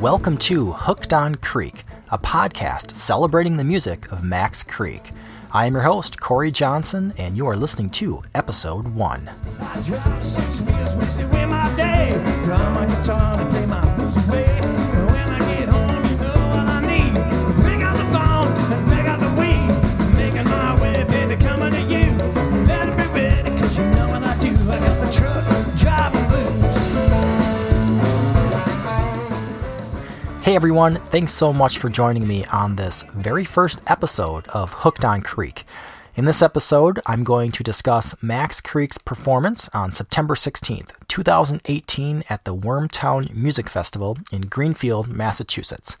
Welcome to Hooked on Creek, a podcast celebrating the music of Max Creek. I am your host, Corey Johnson, and you are listening to episode one. Hey everyone, thanks so much for joining me on this very first episode of Hooked on Creek. In this episode, I'm going to discuss Max Creek's performance on September 16th, 2018 at the Wormtown Music Festival in Greenfield, Massachusetts.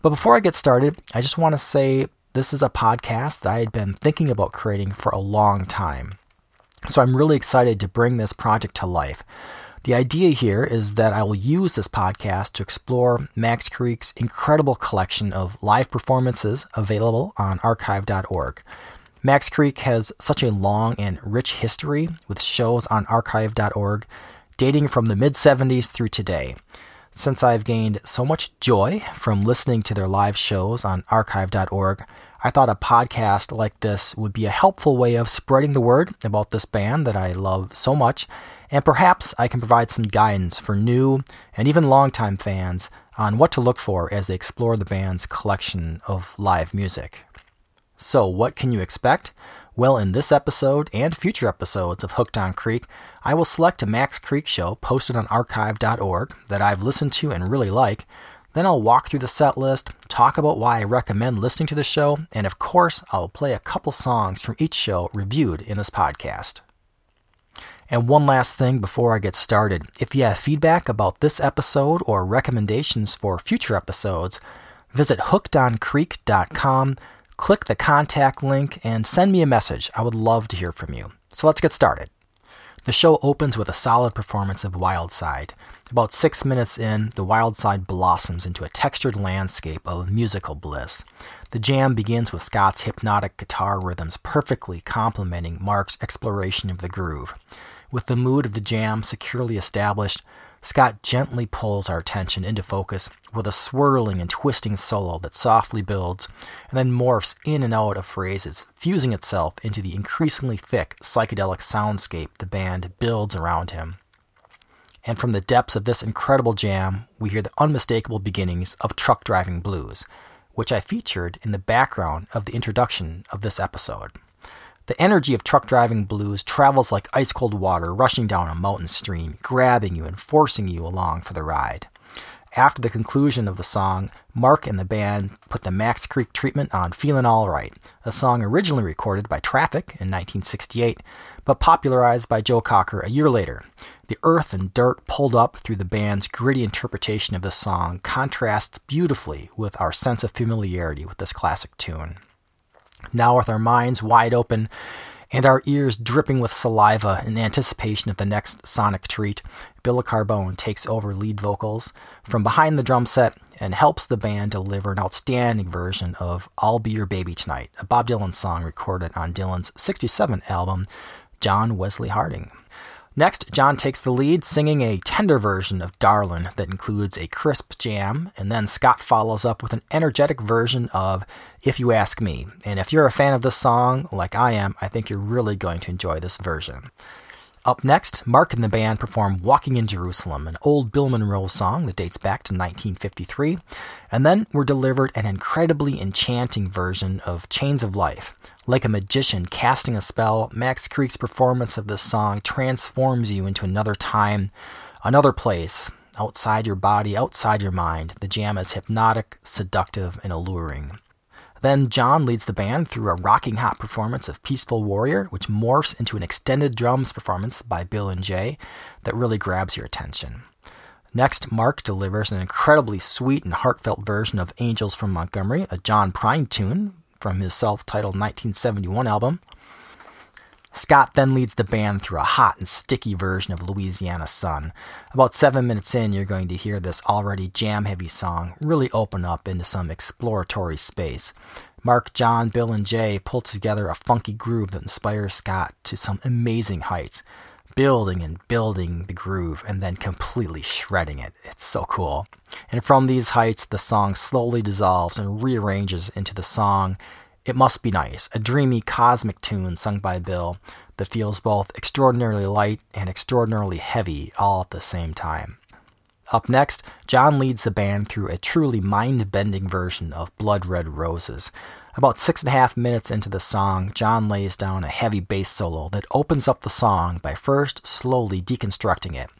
But before I get started, I just want to say this is a podcast that I had been thinking about creating for a long time. So I'm really excited to bring this project to life. The idea here is that I will use this podcast to explore Max Creek's incredible collection of live performances available on archive.org. Max Creek has such a long and rich history with shows on archive.org dating from the mid 70s through today. Since I've gained so much joy from listening to their live shows on archive.org, I thought a podcast like this would be a helpful way of spreading the word about this band that I love so much and perhaps I can provide some guidance for new and even longtime fans on what to look for as they explore the band's collection of live music. So, what can you expect? Well, in this episode and future episodes of Hooked on Creek, I will select a Max Creek show posted on archive.org that I've listened to and really like. Then I'll walk through the set list, talk about why I recommend listening to the show, and of course, I'll play a couple songs from each show reviewed in this podcast. And one last thing before I get started. If you have feedback about this episode or recommendations for future episodes, visit hookedoncreek.com, click the contact link, and send me a message. I would love to hear from you. So let's get started. The show opens with a solid performance of Wildside. About six minutes in, the Wildside blossoms into a textured landscape of musical bliss. The jam begins with Scott's hypnotic guitar rhythms perfectly complementing Mark's exploration of the groove. With the mood of the jam securely established, Scott gently pulls our attention into focus with a swirling and twisting solo that softly builds and then morphs in and out of phrases, fusing itself into the increasingly thick psychedelic soundscape the band builds around him. And from the depths of this incredible jam, we hear the unmistakable beginnings of truck driving blues, which I featured in the background of the introduction of this episode. The energy of truck driving blues travels like ice cold water rushing down a mountain stream, grabbing you and forcing you along for the ride. After the conclusion of the song, Mark and the band put the Max Creek treatment on Feelin' Alright, a song originally recorded by Traffic in 1968, but popularized by Joe Cocker a year later. The earth and dirt pulled up through the band's gritty interpretation of the song contrasts beautifully with our sense of familiarity with this classic tune. Now, with our minds wide open and our ears dripping with saliva in anticipation of the next sonic treat, Bill Carbone takes over lead vocals from behind the drum set and helps the band deliver an outstanding version of I'll Be Your Baby Tonight, a Bob Dylan song recorded on Dylan's 67 album, John Wesley Harding. Next, John takes the lead, singing a tender version of Darlin' that includes a crisp jam, and then Scott follows up with an energetic version of If You Ask Me. And if you're a fan of this song, like I am, I think you're really going to enjoy this version. Up next, Mark and the band perform Walking in Jerusalem, an old Bill Monroe song that dates back to 1953. And then we're delivered an incredibly enchanting version of Chains of Life, like a magician casting a spell, Max Creek's performance of this song transforms you into another time, another place, outside your body, outside your mind. The jam is hypnotic, seductive, and alluring. Then John leads the band through a rocking hot performance of Peaceful Warrior, which morphs into an extended drums performance by Bill and Jay that really grabs your attention. Next, Mark delivers an incredibly sweet and heartfelt version of Angels from Montgomery, a John Prine tune from his self titled 1971 album. Scott then leads the band through a hot and sticky version of Louisiana Sun. About seven minutes in, you're going to hear this already jam heavy song really open up into some exploratory space. Mark, John, Bill, and Jay pull together a funky groove that inspires Scott to some amazing heights. building and building the groove and then completely shredding it. It's so cool. And from these heights, the song slowly dissolves and rearranges into the song It Must Be Nice, a dreamy cosmic tune sung by Bill that feels both extraordinarily light and extraordinarily heavy all at the same time. Up next, John leads the band through a truly mind bending version of Blood Red Roses. About six and a half minutes into the song, John lays down a heavy bass solo that opens up the song by first slowly deconstructing it.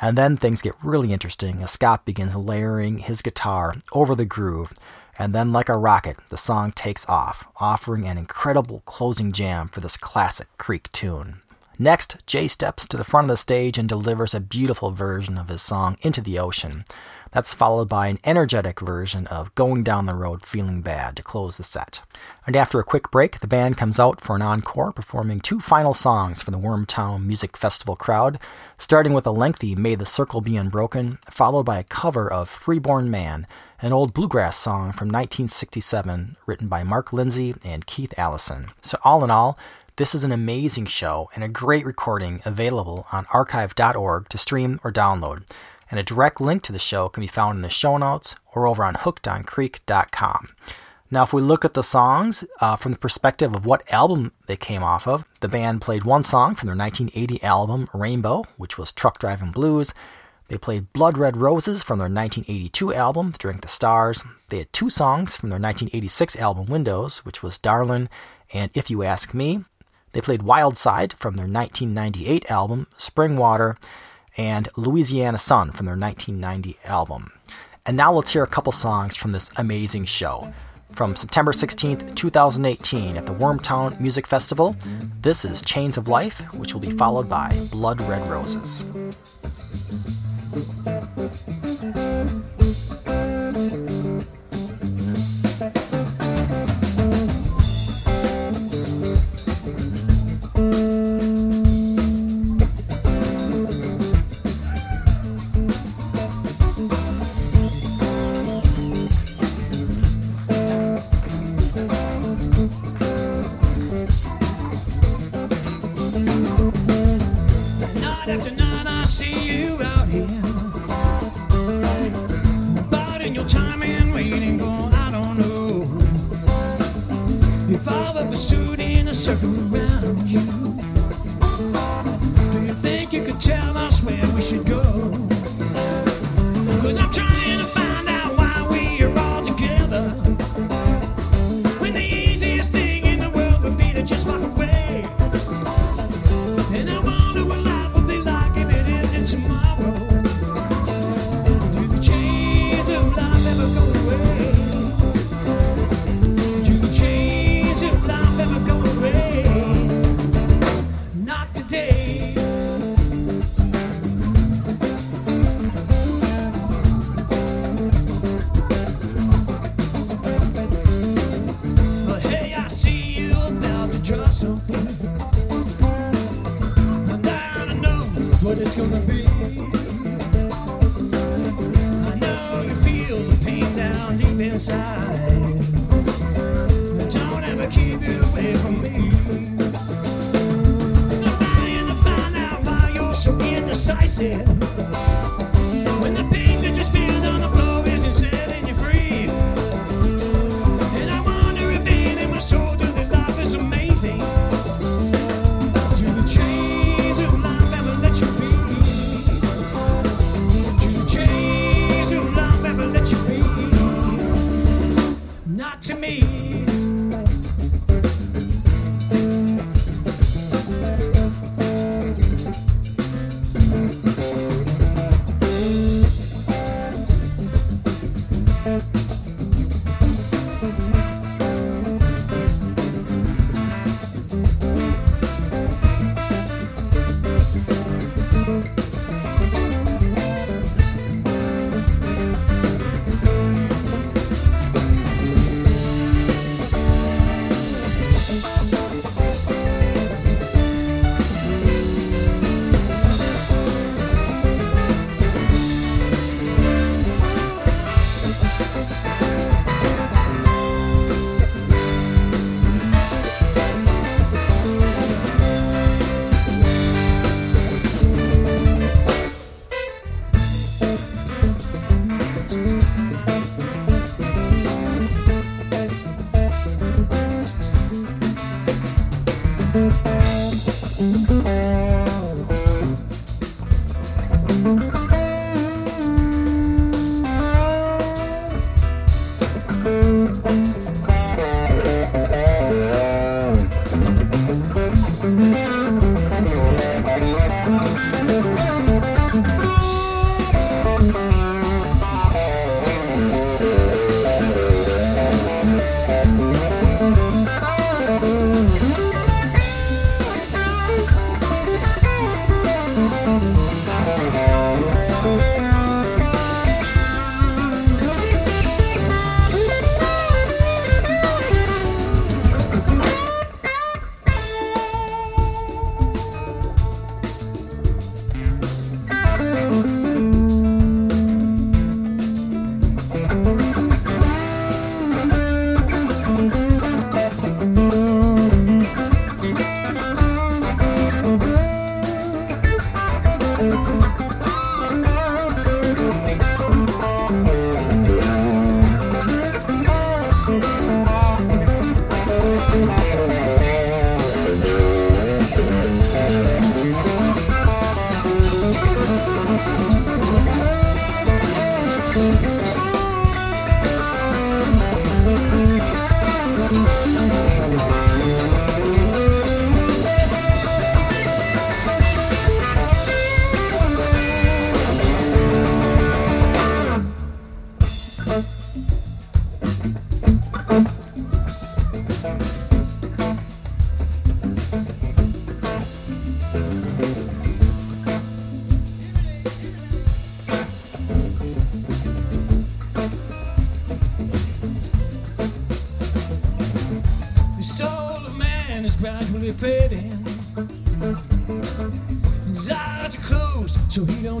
And then things get really interesting as Scott begins layering his guitar over the groove. And then, like a rocket, the song takes off, offering an incredible closing jam for this classic Creek tune. Next, Jay steps to the front of the stage and delivers a beautiful version of his song Into the Ocean. That's followed by an energetic version of Going Down the Road Feeling Bad to close the set. And after a quick break, the band comes out for an encore, performing two final songs for the Wormtown Music Festival crowd, starting with a lengthy May the Circle Be Unbroken, followed by a cover of Freeborn Man, an old bluegrass song from 1967 written by Mark Lindsay and Keith Allison. So, all in all, this is an amazing show and a great recording available on archive.org to stream or download. And a direct link to the show can be found in the show notes or over on hookedoncreek.com. Now, if we look at the songs uh, from the perspective of what album they came off of, the band played one song from their 1980 album, Rainbow, which was Truck Driving Blues. They played Blood Red Roses from their 1982 album, Drink the Stars. They had two songs from their 1986 album, Windows, which was Darlin' and If You Ask Me. They played Wild Side from their 1998 album, Spring Water, and Louisiana Sun from their 1990 album. And now let's hear a couple songs from this amazing show. From September 16th, 2018, at the Wormtown Music Festival, this is Chains of Life, which will be followed by Blood Red Roses. It's my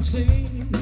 seen.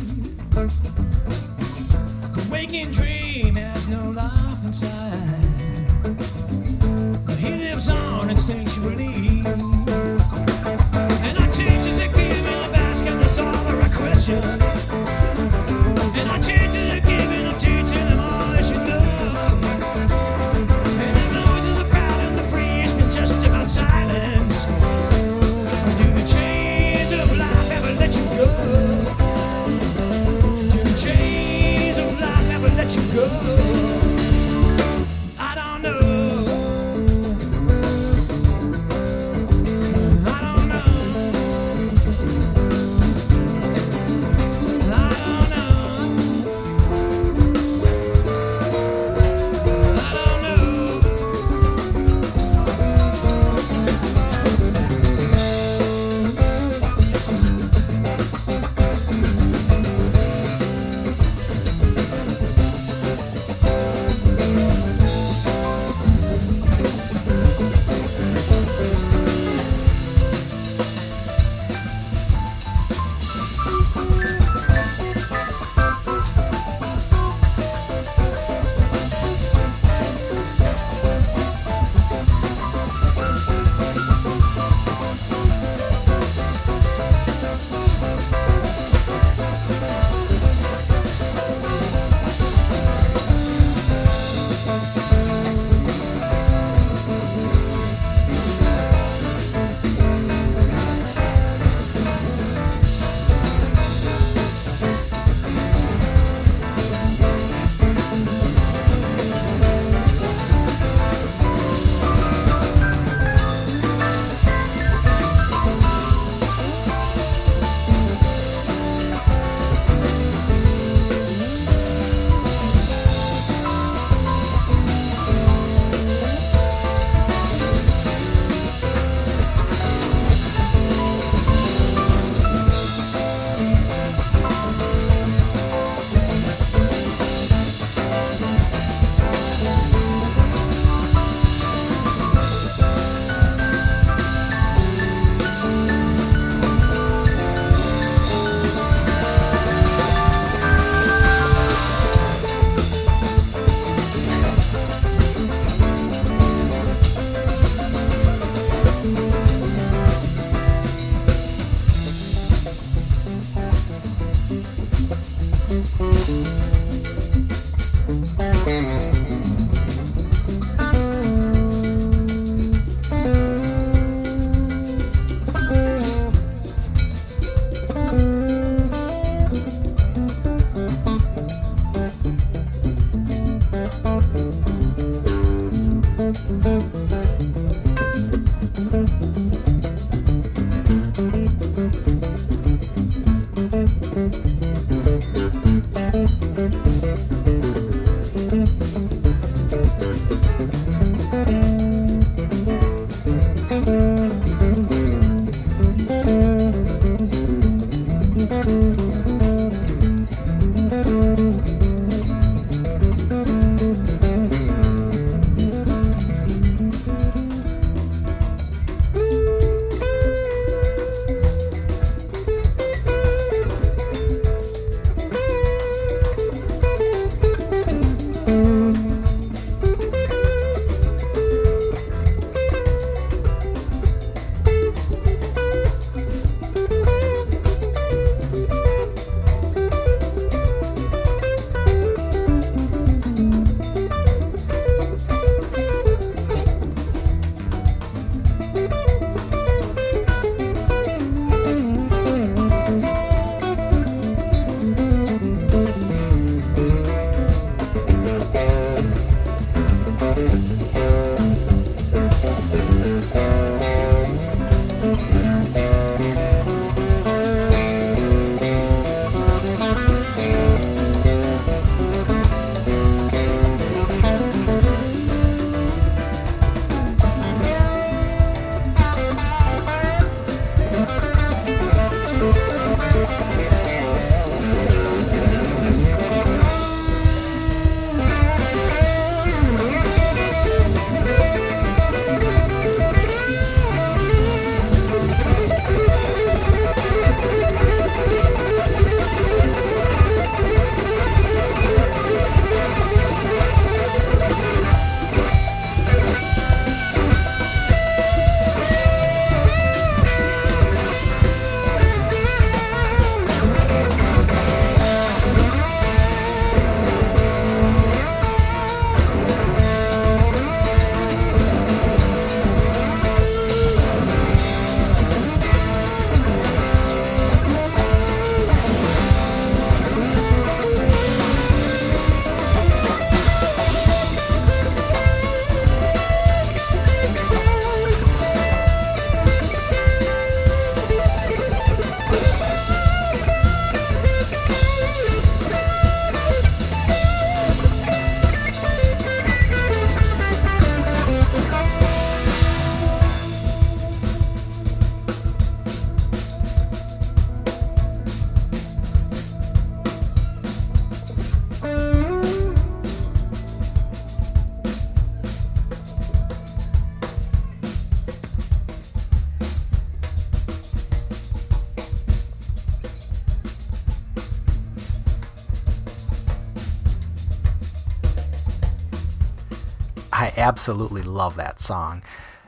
absolutely love that song.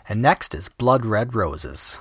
And next is Blood Red Roses.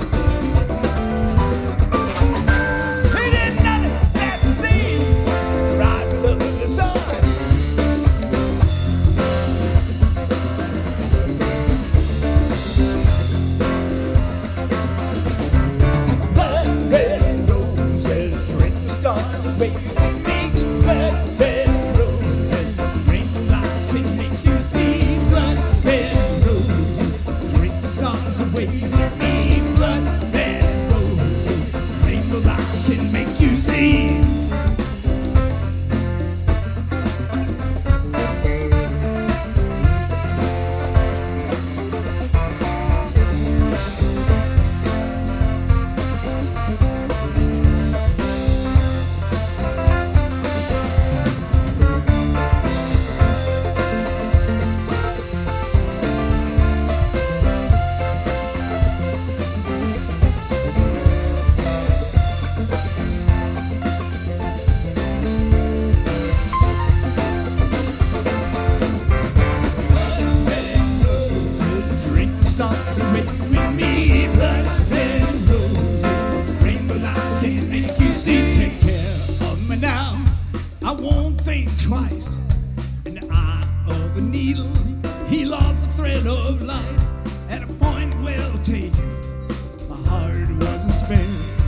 spend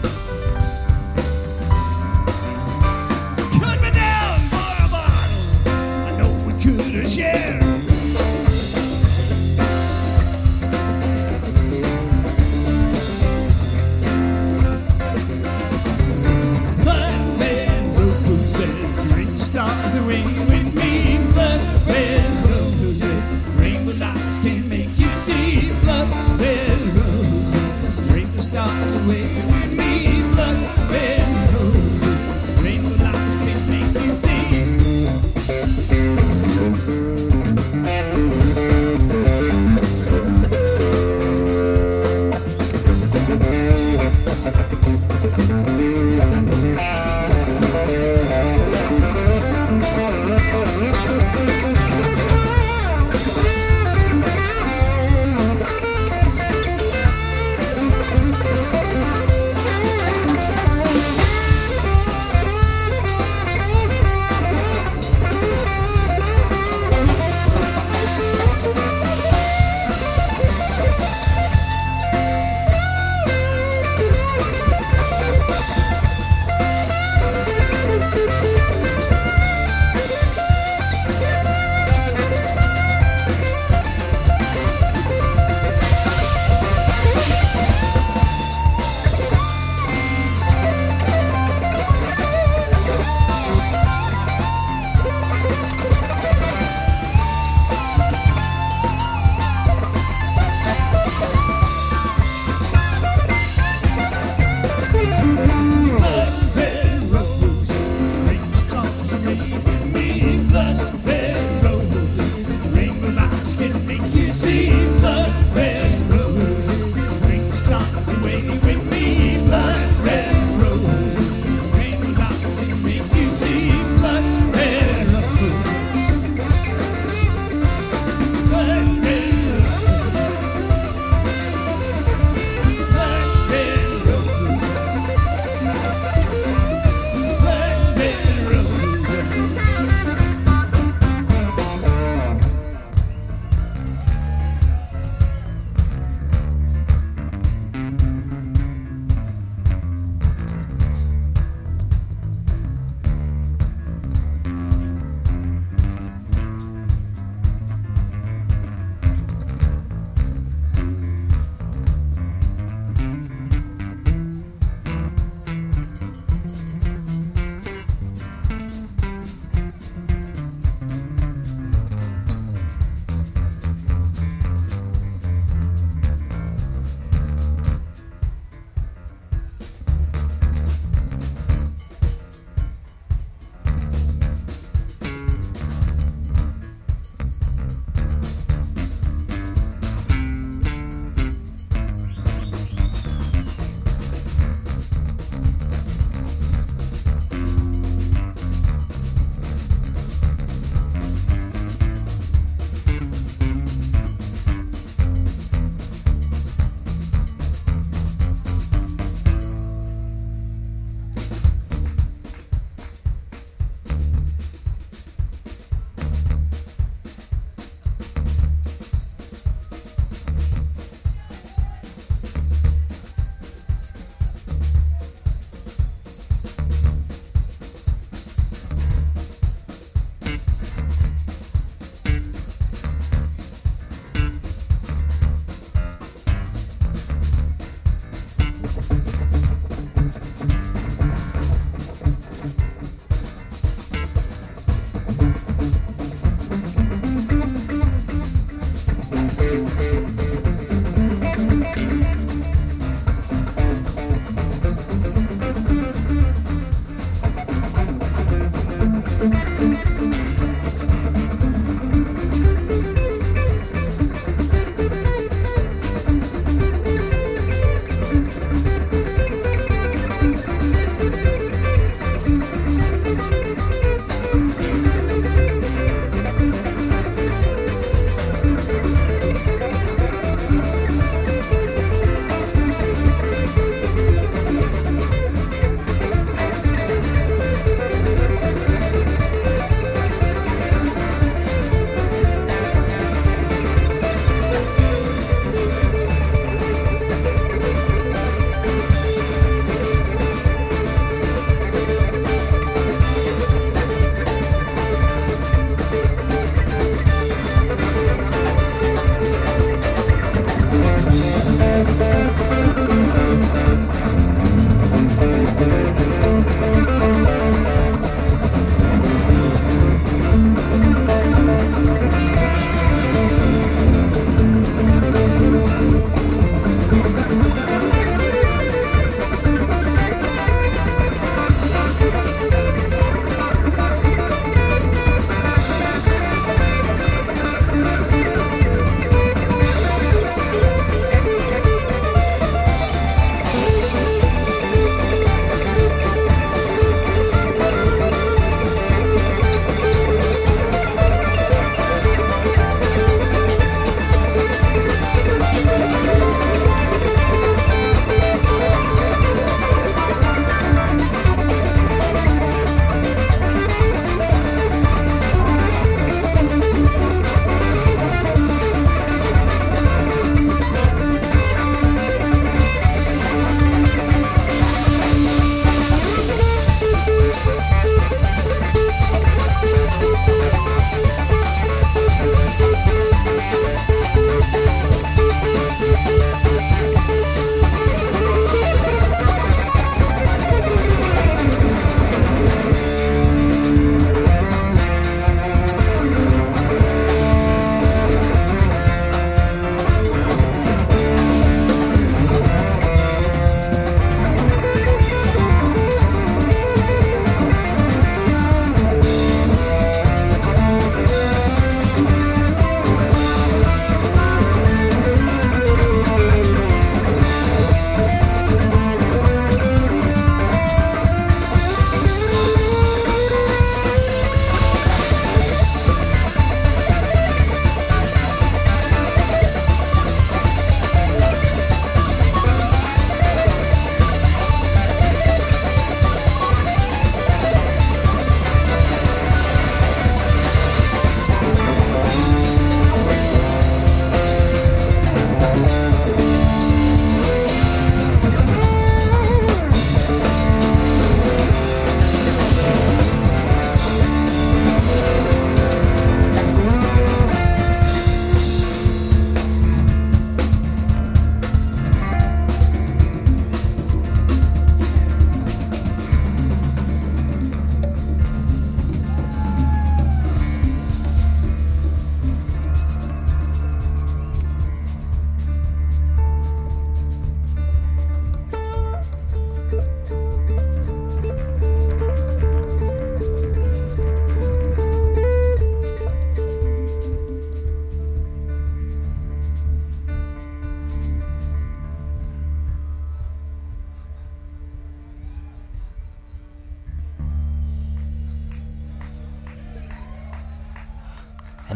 baby.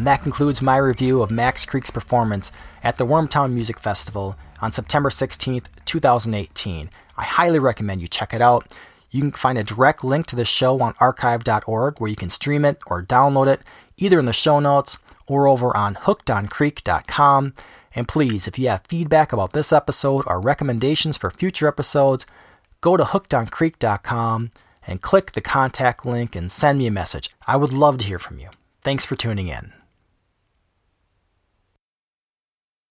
That concludes my review of Max Creek's performance at the Wormtown Music Festival on September 16th, 2018. I highly recommend you check it out. You can find a direct link to the show on archive.org where you can stream it or download it, either in the show notes or over on hookedoncreek.com. And please, if you have feedback about this episode or recommendations for future episodes, go to hookedoncreek.com and click the contact link and send me a message. I would love to hear from you. Thanks for tuning in.